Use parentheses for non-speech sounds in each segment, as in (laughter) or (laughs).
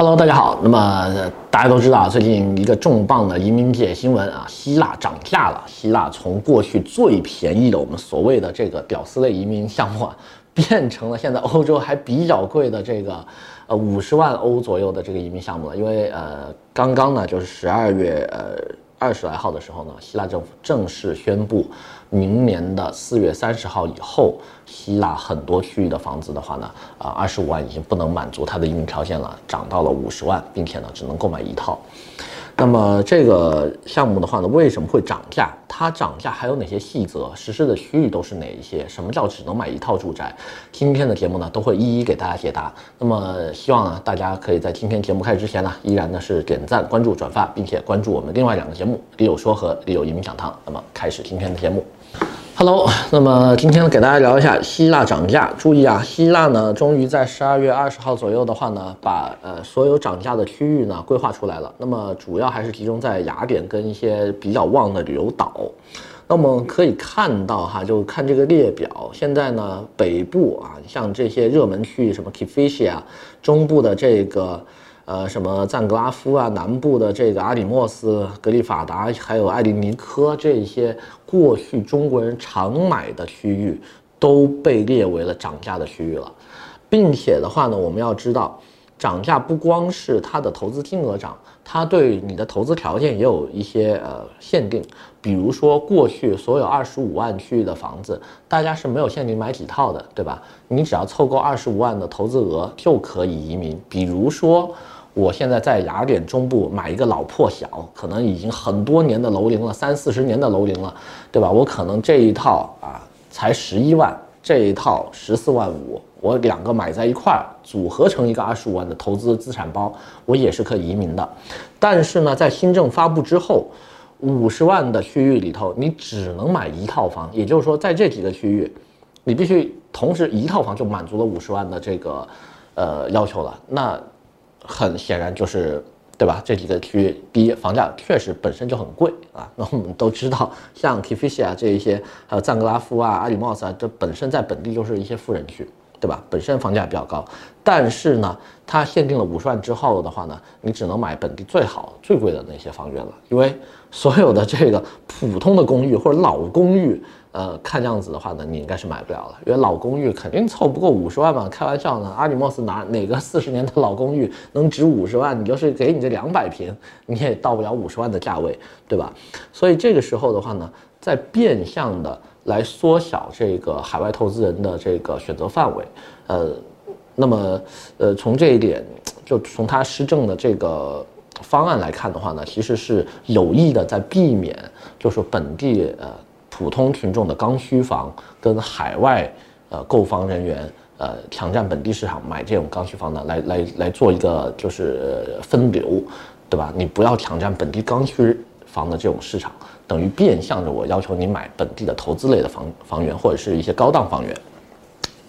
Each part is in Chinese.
Hello，大家好。那么大家都知道，最近一个重磅的移民界新闻啊，希腊涨价了。希腊从过去最便宜的我们所谓的这个屌丝类移民项目啊，(laughs) 变成了现在欧洲还比较贵的这个呃五十万欧左右的这个移民项目了。因为呃刚刚呢就是十二月呃二十来号的时候呢，希腊政府正式宣布，明年的四月三十号以后，希腊很多区域的房子的话呢，啊，二十五万已经不能满足它的移民条件了，涨到了五十万，并且呢，只能购买一套。那么这个项目的话呢，为什么会涨价？它涨价还有哪些细则？实施的区域都是哪一些？什么叫只能买一套住宅？今天的节目呢，都会一一给大家解答。那么希望呢，大家可以在今天节目开始之前呢，依然呢是点赞、关注、转发，并且关注我们另外两个节目《李有说》和《李有移民讲堂》。那么开始今天的节目。Hello，那么今天呢，给大家聊一下希腊涨价。注意啊，希腊呢，终于在十二月二十号左右的话呢，把呃所有涨价的区域呢规划出来了。那么主要还是集中在雅典跟一些比较旺的旅游岛。那么可以看到哈，就看这个列表，现在呢北部啊，像这些热门区域，什么 Kifisia，中部的这个。呃，什么赞格拉夫啊，南部的这个阿里莫斯、格里法达，还有艾利尼科这些过去中国人常买的区域，都被列为了涨价的区域了，并且的话呢，我们要知道，涨价不光是它的投资金额涨，它对你的投资条件也有一些呃限定，比如说过去所有二十五万区域的房子，大家是没有限定买几套的，对吧？你只要凑够二十五万的投资额就可以移民，比如说。我现在在雅典中部买一个老破小，可能已经很多年的楼龄了，三四十年的楼龄了，对吧？我可能这一套啊才十一万，这一套十四万五，我两个买在一块儿，组合成一个二十五万的投资资产包，我也是可以移民的。但是呢，在新政发布之后，五十万的区域里头，你只能买一套房，也就是说，在这几个区域，你必须同时一套房就满足了五十万的这个呃要求了。那很显然就是，对吧？这几个区域，第一，房价确实本身就很贵啊。那我们都知道，像 Kifisia 这一些，还有赞格拉夫啊、阿里莫斯啊，这本身在本地就是一些富人区，对吧？本身房价比较高，但是呢，它限定了五十万之后的话呢，你只能买本地最好、最贵的那些房源了，因为所有的这个普通的公寓或者老公寓。呃，看样子的话呢，你应该是买不了了，因为老公寓肯定凑不够五十万嘛，开玩笑呢。阿里莫斯拿哪个四十年的老公寓能值五十万？你就是给你这两百平，你也到不了五十万的价位，对吧？所以这个时候的话呢，在变相的来缩小这个海外投资人的这个选择范围。呃，那么呃，从这一点，就从他施政的这个方案来看的话呢，其实是有意的在避免，就是本地呃。普通群众的刚需房跟海外呃购房人员呃抢占本地市场买这种刚需房呢，来来来做一个就是分流，对吧？你不要抢占本地刚需房的这种市场，等于变相着我要求你买本地的投资类的房房源或者是一些高档房源。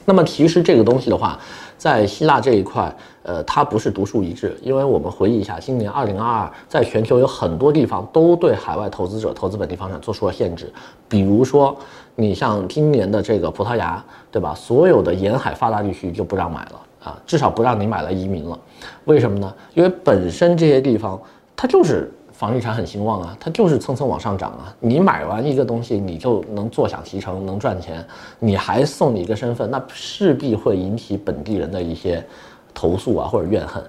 那么其实这个东西的话，在希腊这一块，呃，它不是独树一帜，因为我们回忆一下，今年二零二二，在全球有很多地方都对海外投资者投资本地房产做出了限制，比如说，你像今年的这个葡萄牙，对吧？所有的沿海发达地区就不让买了啊，至少不让你买来移民了。为什么呢？因为本身这些地方它就是。房地产很兴旺啊，它就是蹭蹭往上涨啊。你买完一个东西，你就能坐享其成，能赚钱，你还送你一个身份，那势必会引起本地人的一些投诉啊或者怨恨，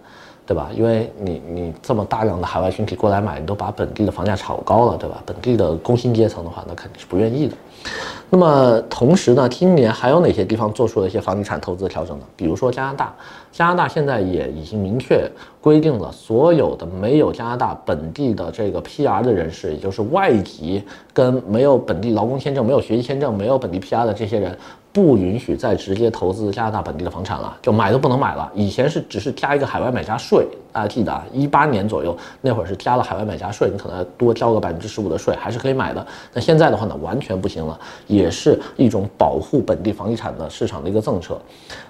对吧？因为你你这么大量的海外群体过来买，你都把本地的房价炒高了，对吧？本地的工薪阶层的话，那肯定是不愿意的。那么同时呢，今年还有哪些地方做出了一些房地产投资的调整呢？比如说加拿大，加拿大现在也已经明确规定了，所有的没有加拿大本地的这个 PR 的人士，也就是外籍跟没有本地劳工签证、没有学习签证、没有本地 PR 的这些人。不允许再直接投资加拿大本地的房产了，就买都不能买了。以前是只是加一个海外买家税，大家记得啊，一八年左右那会儿是加了海外买家税，你可能多交个百分之十五的税，还是可以买的。那现在的话呢，完全不行了，也是一种保护本地房地产的市场的一个政策。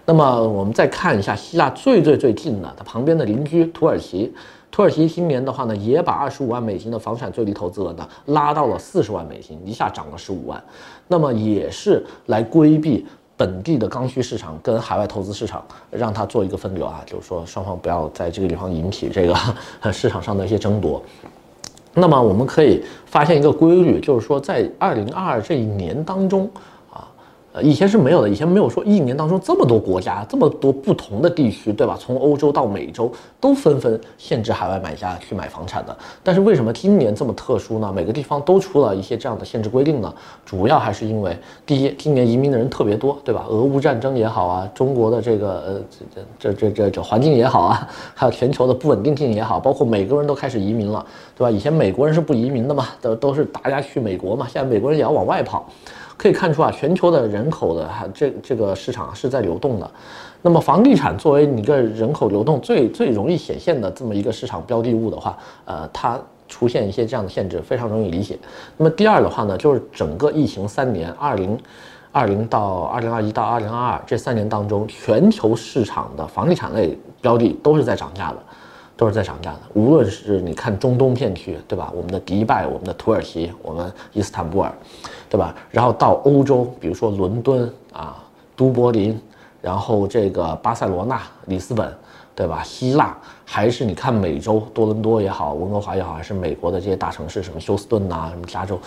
那么我们再看一下希腊最最最近的它旁边的邻居土耳其。土耳其今年的话呢，也把二十五万美金的房产最低投资额呢拉到了四十万美金，一下涨了十五万。那么也是来规避本地的刚需市场跟海外投资市场，让它做一个分流啊，就是说双方不要在这个地方引起这个 (laughs) 市场上的一些争夺。那么我们可以发现一个规律，就是说在二零二二这一年当中。呃，以前是没有的，以前没有说一年当中这么多国家，这么多不同的地区，对吧？从欧洲到美洲都纷纷限制海外买家去买房产的。但是为什么今年这么特殊呢？每个地方都出了一些这样的限制规定呢？主要还是因为，第一，今年移民的人特别多，对吧？俄乌战争也好啊，中国的这个呃这这这这这环境也好啊，还有全球的不稳定性也好，包括美国人都开始移民了，对吧？以前美国人是不移民的嘛，都都是大家去美国嘛，现在美国人也要往外跑。可以看出啊，全球的人口的哈这这个市场是在流动的。那么房地产作为你个人口流动最最容易显现的这么一个市场标的物的话，呃，它出现一些这样的限制非常容易理解。那么第二的话呢，就是整个疫情三年，二零二零到二零二一到二零二二这三年当中，全球市场的房地产类标的都是在涨价的。都是在涨价的，无论是你看中东片区，对吧？我们的迪拜、我们的土耳其、我们伊斯坦布尔，对吧？然后到欧洲，比如说伦敦啊、都柏林，然后这个巴塞罗那、里斯本，对吧？希腊，还是你看美洲多伦多也好，温哥华也好，还是美国的这些大城市，什么休斯顿呐，什么加州，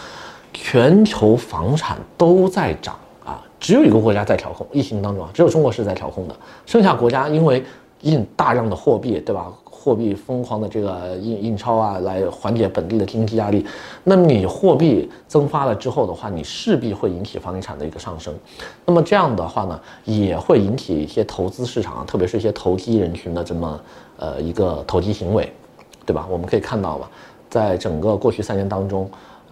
全球房产都在涨啊！只有一个国家在调控，疫情当中啊，只有中国是在调控的，剩下国家因为印大量的货币，对吧？货币疯狂的这个印印钞啊，来缓解本地的经济压力。那么你货币增发了之后的话，你势必会引起房地产的一个上升。那么这样的话呢，也会引起一些投资市场，特别是一些投机人群的这么呃一个投机行为，对吧？我们可以看到吧，在整个过去三年当中，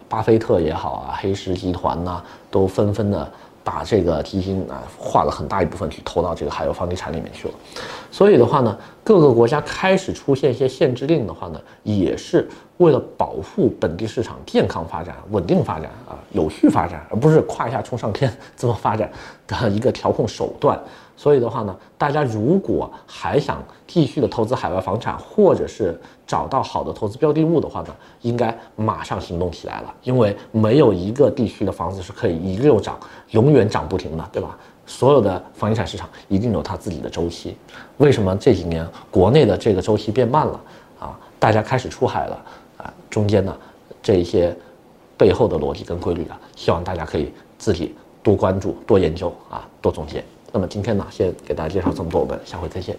巴菲特也好啊，黑石集团呐，都纷纷的。把这个基金啊，划了很大一部分去投到这个海油房地产里面去了，所以的话呢，各个国家开始出现一些限制令的话呢，也是为了保护本地市场健康发展、稳定发展啊、有序发展，而不是胯下冲上天这么发展的一个调控手段。所以的话呢，大家如果还想继续的投资海外房产，或者是找到好的投资标的物的话呢，应该马上行动起来了。因为没有一个地区的房子是可以一溜涨，永远涨不停的，对吧？所有的房地产市场一定有它自己的周期。为什么这几年国内的这个周期变慢了啊？大家开始出海了啊，中间呢这些背后的逻辑跟规律啊，希望大家可以自己多关注、多研究啊、多总结。那么今天呢，先给大家介绍这么多，我们下回再见。